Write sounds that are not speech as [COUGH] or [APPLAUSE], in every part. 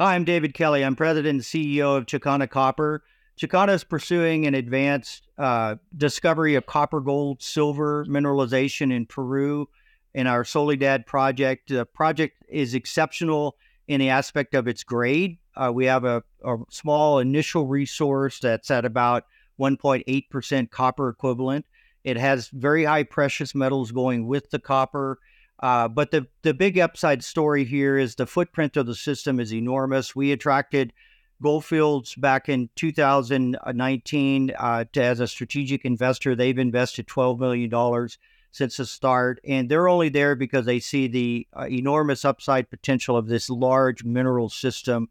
Hi, I'm David Kelly. I'm president and CEO of Chakana Copper. Chakana is pursuing an advanced uh, discovery of copper, gold, silver mineralization in Peru in our Soledad project. The project is exceptional in the aspect of its grade. Uh, we have a, a, small initial resource that's at about 1.8% copper equivalent. It has very high precious metals going with the copper. Uh, but the, the big upside story here is the footprint of the system is enormous. We attracted Goldfields back in 2019 uh, to, as a strategic investor. They've invested $12 million since the start, and they're only there because they see the uh, enormous upside potential of this large mineral system.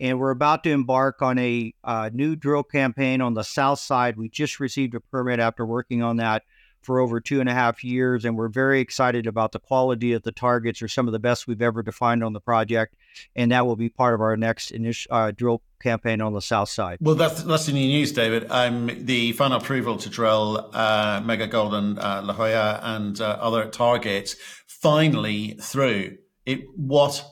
And we're about to embark on a uh, new drill campaign on the south side. We just received a permit after working on that for over two and a half years, and we're very excited about the quality of the targets. Are some of the best we've ever defined on the project, and that will be part of our next initial uh, drill campaign on the south side. Well, that's that's the new news, David. Um, the final approval to drill uh, Mega Golden, uh, La Jolla, and uh, other targets finally through. It what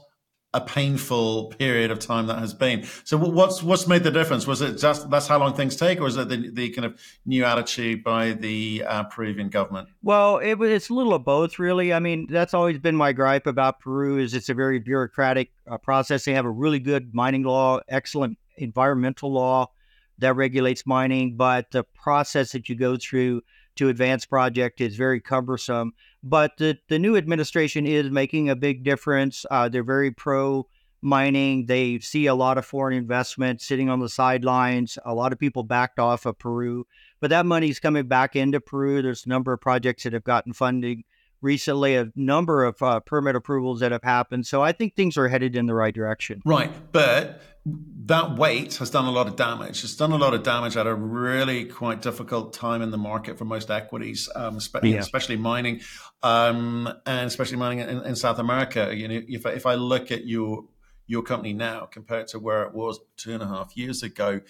a painful period of time that has been. So what's what's made the difference? Was it just that's how long things take, or is it the, the kind of new attitude by the uh, Peruvian government? Well, it, it's a little of both, really. I mean, that's always been my gripe about Peru is it's a very bureaucratic uh, process. They have a really good mining law, excellent environmental law that regulates mining, but the process that you go through to advance project is very cumbersome. But the, the new administration is making a big difference. Uh, they're very pro mining. They see a lot of foreign investment sitting on the sidelines. A lot of people backed off of Peru, but that money's coming back into Peru. There's a number of projects that have gotten funding recently, a number of uh, permit approvals that have happened. So I think things are headed in the right direction. Right. But that wait has done a lot of damage. It's done a lot of damage at a really quite difficult time in the market for most equities, um, spe- yeah. especially mining, um, and especially mining in, in, South America. You know, if, if I look at your your company now compared to where it was two and a half years ago,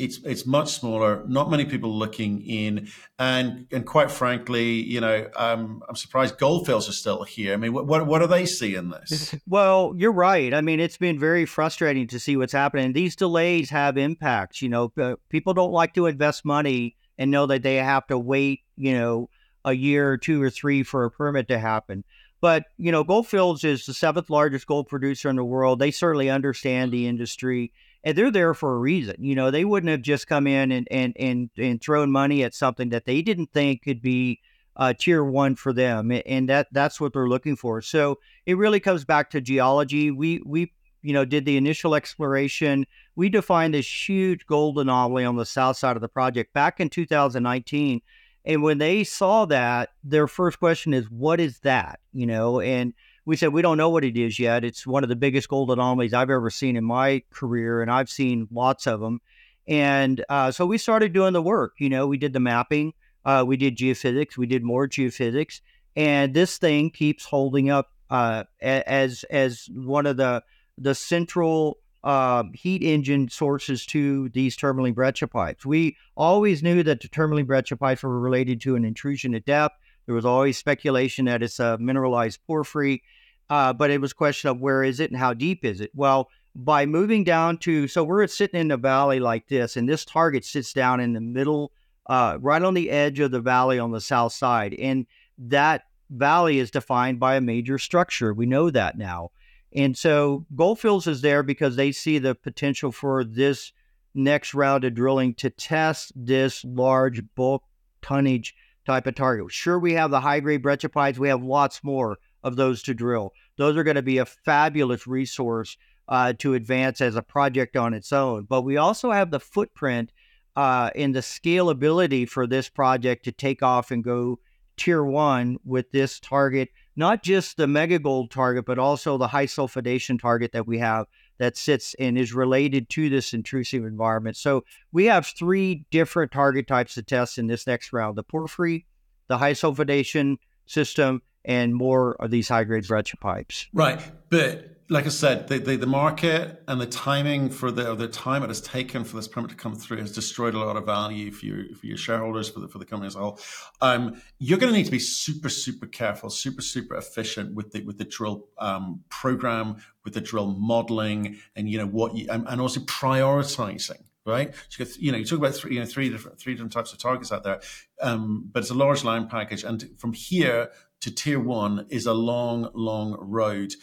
it's it's much smaller. Not many people looking in, and and quite frankly, you know, um, I'm surprised Goldfields are still here. I mean, what what, what are they seeing this? [LAUGHS] Well, you're right. I mean, it's been very frustrating to see what's happening. These delays have impacts. You know, people don't like to invest money and know that they have to wait. You know, a year or two or three for a permit to happen. But you know, Goldfields is the seventh largest gold producer in the world. They certainly understand the industry and they're there for a reason. You know, they wouldn't have just come in and and and, and thrown money at something that they didn't think could be uh, tier one for them, and that that's what they're looking for. So it really comes back to geology. We we you know did the initial exploration. We defined this huge gold anomaly on the south side of the project back in 2019. And when they saw that, their first question is, "What is that?" You know, and we said we don't know what it is yet. It's one of the biggest gold anomalies I've ever seen in my career, and I've seen lots of them. And uh, so we started doing the work. You know, we did the mapping, uh, we did geophysics, we did more geophysics, and this thing keeps holding up uh, as as one of the the central uh, heat engine sources to these tourmaline breccia pipes. We always knew that the tourmaline breccia pipes were related to an intrusion at depth there was always speculation that it's a mineralized porphyry, uh, but it was a question of where is it and how deep is it? Well, by moving down to, so we're sitting in a valley like this, and this target sits down in the middle, uh, right on the edge of the valley on the south side. And that valley is defined by a major structure. We know that now. And so Goldfields is there because they see the potential for this next round of drilling to test this large bulk tonnage type of target. Sure, we have the high grade breccia pipes. We have lots more of those to drill. Those are going to be a fabulous resource uh, to advance as a project on its own. But we also have the footprint uh, and the scalability for this project to take off and go tier one with this target, not just the mega gold target, but also the high sulfidation target that we have that sits and is related to this intrusive environment. So we have three different target types to test in this next round the porphyry, the high sulfidation system, and more of these high grade breccia pipes. Right. But like I said, the, the, the, market and the timing for the the time it has taken for this permit to come through has destroyed a lot of value for your for your shareholders for the for the company as a whole. Um, you're going to need to be super super careful, super super efficient with the with the drill um, program, with the drill modeling, and you know what you and, and also prioritizing. Right, so you, you know, you talk about three, you know, three different three different types of targets out there, um, but it's a large land package, and from here to tier one is a long, long road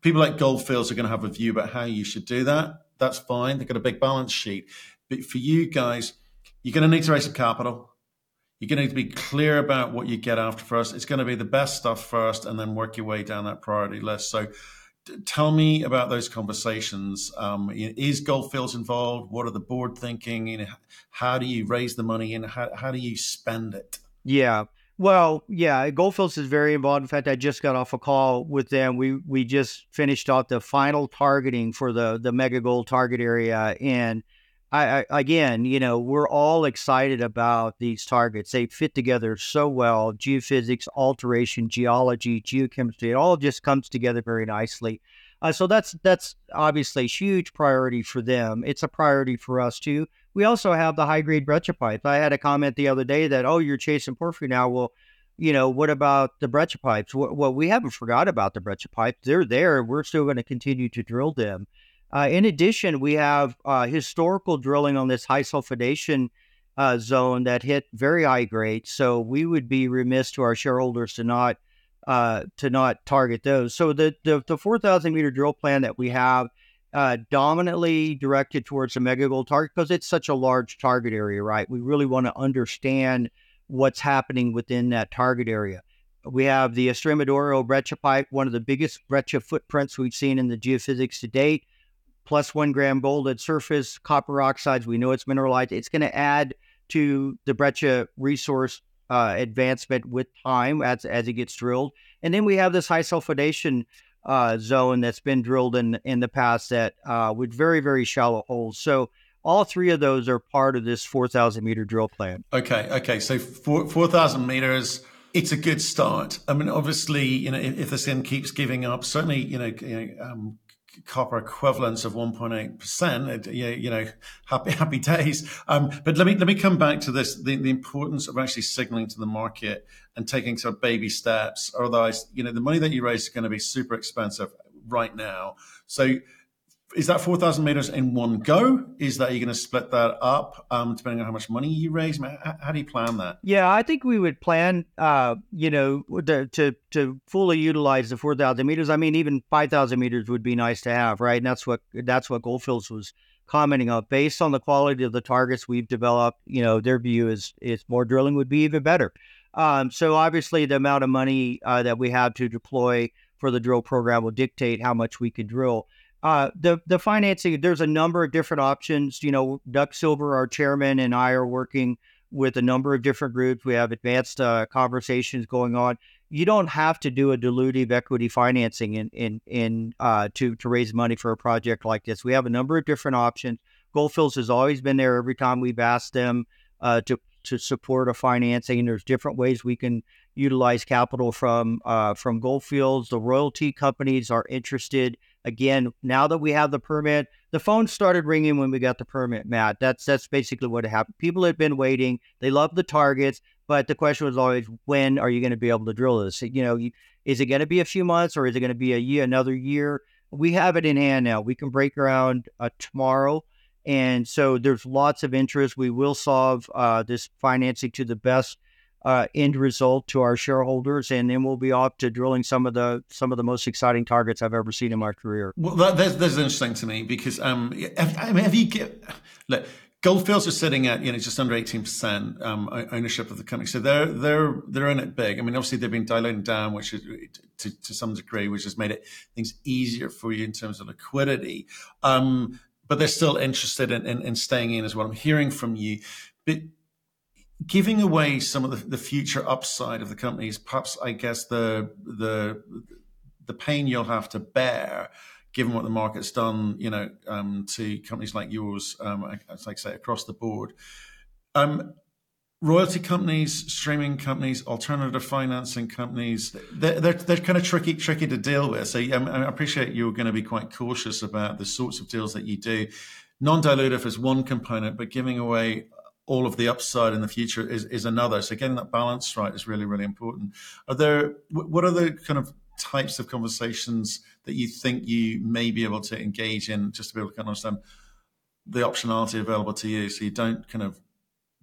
people like Goldfields are going to have a view about how you should do that. That's fine. They've got a big balance sheet. But for you guys, you're going to need to raise some capital. You're going to need to be clear about what you get after first. It's going to be the best stuff first and then work your way down that priority list. So tell me about those conversations. Um, is Goldfields involved? What are the board thinking? You know, how do you raise the money and how, how do you spend it? Yeah. Well, yeah, Gold Fields is very involved. In fact, I just got off a call with them. We we just finished off the final targeting for the the mega gold target area, and I, I again, you know, we're all excited about these targets. They fit together so well: geophysics, alteration, geology, geochemistry. It all just comes together very nicely. Uh, so that's that's obviously a huge priority for them. It's a priority for us too. We also have the high grade breccia pipes. I had a comment the other day that, oh, you're chasing porphyry now. Well, you know, what about the breccia pipes? Well, we haven't forgot about the breccia pipes. They're there. We're still going to continue to drill them. Uh, in addition, we have uh, historical drilling on this high sulfidation uh, zone that hit very high grade. So we would be remiss to our shareholders to not uh, to not target those. So the the, the 4,000 meter drill plan that we have uh, dominantly directed towards the mega gold target because it's such a large target area, right? We really want to understand what's happening within that target area. We have the Estremadura breccia pipe, one of the biggest breccia footprints we've seen in the geophysics to date, plus one gram gold at surface, copper oxides. We know it's mineralized. It's going to add to the breccia resource uh, advancement with time as, as it gets drilled. And then we have this high sulfidation uh, zone that's been drilled in in the past that uh, with very very shallow holes. So all three of those are part of this 4,000 meter drill plan. Okay, okay. So 4,000 meters, it's a good start. I mean, obviously, you know, if, if this keeps giving up, certainly, you know, you know um, copper equivalents of 1.8%, you know, happy, happy days. Um, but let me, let me come back to this, the, the importance of actually signaling to the market and taking sort of baby steps. Otherwise, you know, the money that you raise is going to be super expensive right now. So is that 4,000 meters in one go? Is that you're going to split that up um, depending on how much money you raise? How, do you plan that? Yeah, I think we would plan, uh, you know, to, to, to fully utilize the 4,000 meters. I mean, even 5,000 meters would be nice to have, right? And that's what that's what Gold Fields was commenting on. Based on the quality of the targets we've developed, you know, their view is is more drilling would be even better. Um, so obviously, the amount of money uh, that we have to deploy for the drill program will dictate how much we can drill. Uh, the the financing, there's a number of different options. You know, Doug Silver, our chairman, and I are working with a number of different groups. We have advanced uh, conversations going on. You don't have to do a dilutive equity financing in in in uh, to to raise money for a project like this. We have a number of different options. Goldfields has always been there every time we've asked them uh, to to support a financing. There's different ways we can utilize capital from uh, from Gold Fields. The royalty companies are interested Again, now that we have the permit, the phone started ringing when we got the permit, Matt. That's that's basically what happened. People had been waiting. They love the targets, but the question was always, when are you going to be able to drill this? You know, is it going to be a few months or is it going to be a year, another year? We have it in hand now. We can break ground uh, tomorrow. And so there's lots of interest. We will solve uh, this financing to the best uh, end result to our shareholders, and then we'll be off to drilling some of the some of the most exciting targets I've ever seen in my career. Well, that, that's, that's interesting to me because um, I mean, have you get look. Gold Fields are sitting at you know just under eighteen percent um, ownership of the company, so they're they're they're in it big. I mean, obviously they've been diluting down, which is to, to some degree, which has made it things easier for you in terms of liquidity. Um, but they're still interested in, in, in staying in, as what I'm hearing from you. But giving away some of the, the future upside of the companies, perhaps I guess the the the pain you'll have to bear, given what the market's done, you know, um, to companies like yours, um, as I say, across the board. Um, royalty companies, streaming companies, alternative financing companies, they're, they're, they're, kind of tricky, tricky to deal with. So I appreciate you're going to be quite cautious about the sorts of deals that you do. Non-dilutive is one component, but giving away all of the upside in the future is, is another. So getting that balance right is really, really important. Are there, what are the kind of types of conversations that you think you may be able to engage in just to be able to kind of understand the optionality available to you so you don't kind of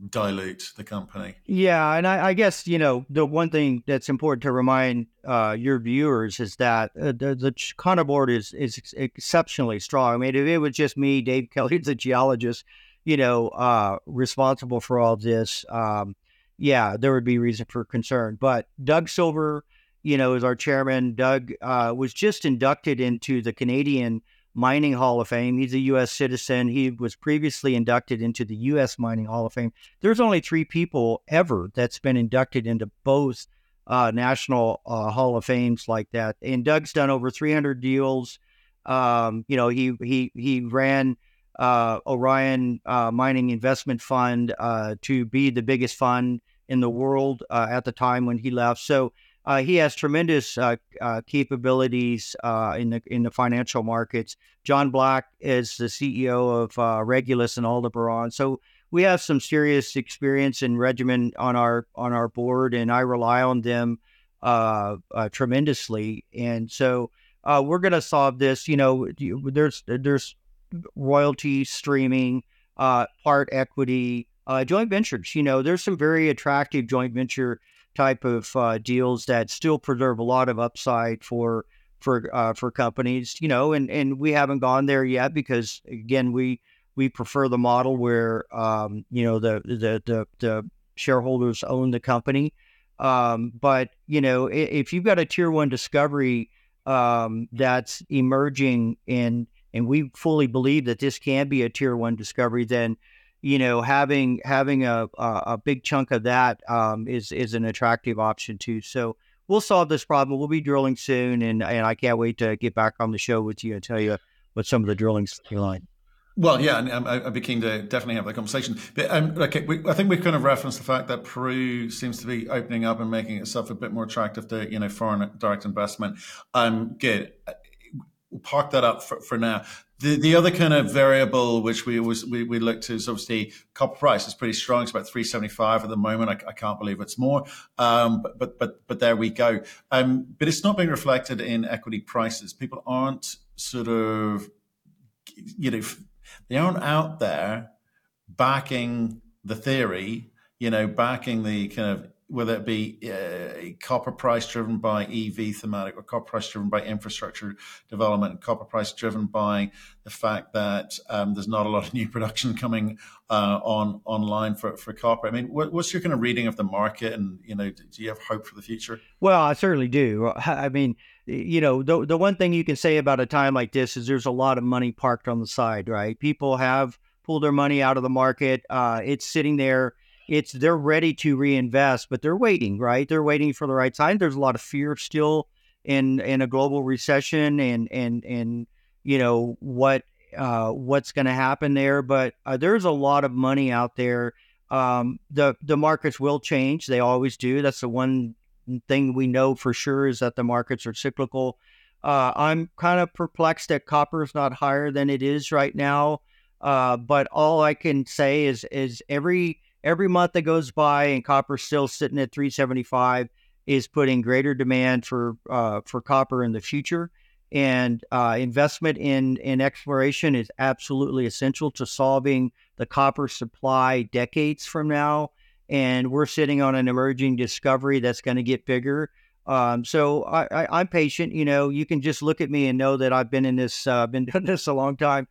dilute the company. Yeah, and I, I, guess you know the one thing that's important to remind uh, your viewers is that uh, the, the board is is exceptionally strong. I mean, if it was just me, Dave Kelly, the geologist, you know, uh, responsible for all this, um, yeah, there would be reason for concern. But Doug Silver, you know, is our chairman. Doug uh, was just inducted into the Canadian Mining Hall of Fame. He's a U.S. citizen. He was previously inducted into the U.S. Mining Hall of Fame. There's only three people ever that's been inducted into both uh, national uh, Hall of Fames like that. And Doug's done over 300 deals. Um, you know, he he he ran uh, Orion uh, Mining Investment Fund uh, to be the biggest fund in the world uh, at the time when he left. So uh, he has tremendous uh, capabilities in the in the financial markets. John Black is the CEO of Regulus and Aldebaran. So we have some serious experience and regimen on our on our board, and I rely on them tremendously. And so we're going to solve this. You know, there's there's royalty streaming, part equity, joint ventures. You know, there's some very attractive joint venture type of uh, deals that still preserve a lot of upside for for uh, for companies, you know, and and we haven't gone there yet because again we we prefer the model where um, you know the, the the the shareholders own the company. Um, but you know, if you've got a tier one discovery um, that's emerging and and we fully believe that this can be a tier one discovery, then you know, having having a a, a big chunk of that um, is is an attractive option too. So we'll solve this problem. We'll be drilling soon, and and I can't wait to get back on the show with you and tell you what some of the drilling's like. Well, yeah, and um, I'd be keen to definitely have that conversation. But um, okay, we, I think we've kind of referenced the fact that Peru seems to be opening up and making itself a bit more attractive to you know foreign direct investment. Um, good. Park that up for, for now. The the other kind of variable which we was we, we looked to is obviously copper price is pretty strong. It's about three seventy five at the moment. I, I, can't believe it's more. Um, but but but but there we go. Um, but it's not being reflected in equity prices. People aren't sort of you know they aren't out there backing the theory. You know, backing the kind of whether it be uh, copper price driven by EV thematic or copper price driven by infrastructure development, copper price driven by the fact that um, there's not a lot of new production coming uh, on online for, for copper. I mean, what, what's your kind of reading of the market, and you know, do you have hope for the future? Well, I certainly do. I mean, you know, the the one thing you can say about a time like this is there's a lot of money parked on the side, right? People have pulled their money out of the market. Uh, it's sitting there it's they're ready to reinvest, but they're waiting, right? They're waiting for the right time. There's a lot of fear still in in a global recession and and and you know what uh, what's going to happen there. But uh, there's a lot of money out there. Um, the the markets will change. They always do. That's the one thing we know for sure is that the markets are cyclical. Uh, I'm kind of perplexed that copper is not higher than it is right now. Uh, but all I can say is is every every month that goes by and copper still sitting at 375 is putting greater demand for uh, for copper in the future. And uh, investment in in exploration is absolutely essential to solving the copper supply decades from now. And we're sitting on an emerging discovery that's going to get bigger. Um, so I, am patient. You know, you can just look at me and know that I've been in this, uh, been [LAUGHS] doing this a long time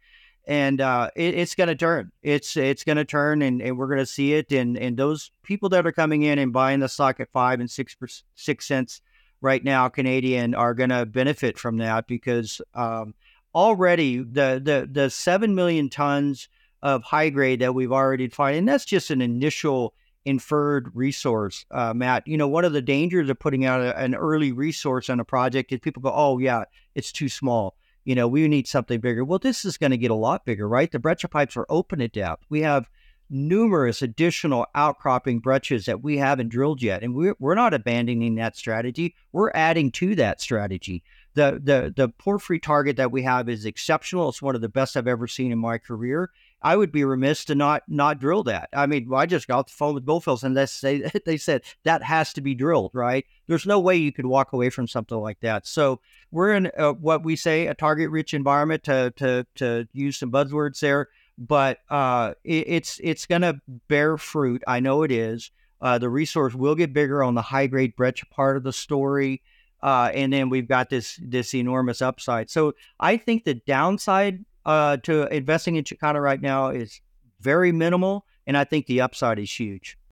and uh, it, it's going to turn. It's it's going to turn, and, and we're going to see it. And and those people that are coming in and buying the stock at five and six six cents right now, Canadian, are going to benefit from that because um, already the the the seven million tons of high grade that we've already defined, and that's just an initial inferred resource, uh, Matt. You know, one of the dangers of putting out a, an early resource on a project is people go, "Oh yeah, it's too small." You know, we need something bigger. Well, this is going to get a lot bigger, right? The breccia pipes are open at depth. We have numerous additional outcropping breccias that we haven't drilled yet. And we're, we're not abandoning that strategy. We're adding to that strategy. The, the, the porphyry target that we have is exceptional. It's one of the best I've ever seen in my career. I would be remiss to not not drill that. I mean, I just got the phone with Goldfields and they say [LAUGHS] they said that has to be drilled, right? There's no way you could walk away from something like that. So we're in a, what we say a target rich environment to to to use some buzzwords there but uh, it, it's it's going to bear fruit. I know it is. Uh, the resource will get bigger on the high grade breccia part of the story, uh, and then we've got this this enormous upside. So I think the downside uh, to investing in Chakana right now is very minimal, and I think the upside is huge.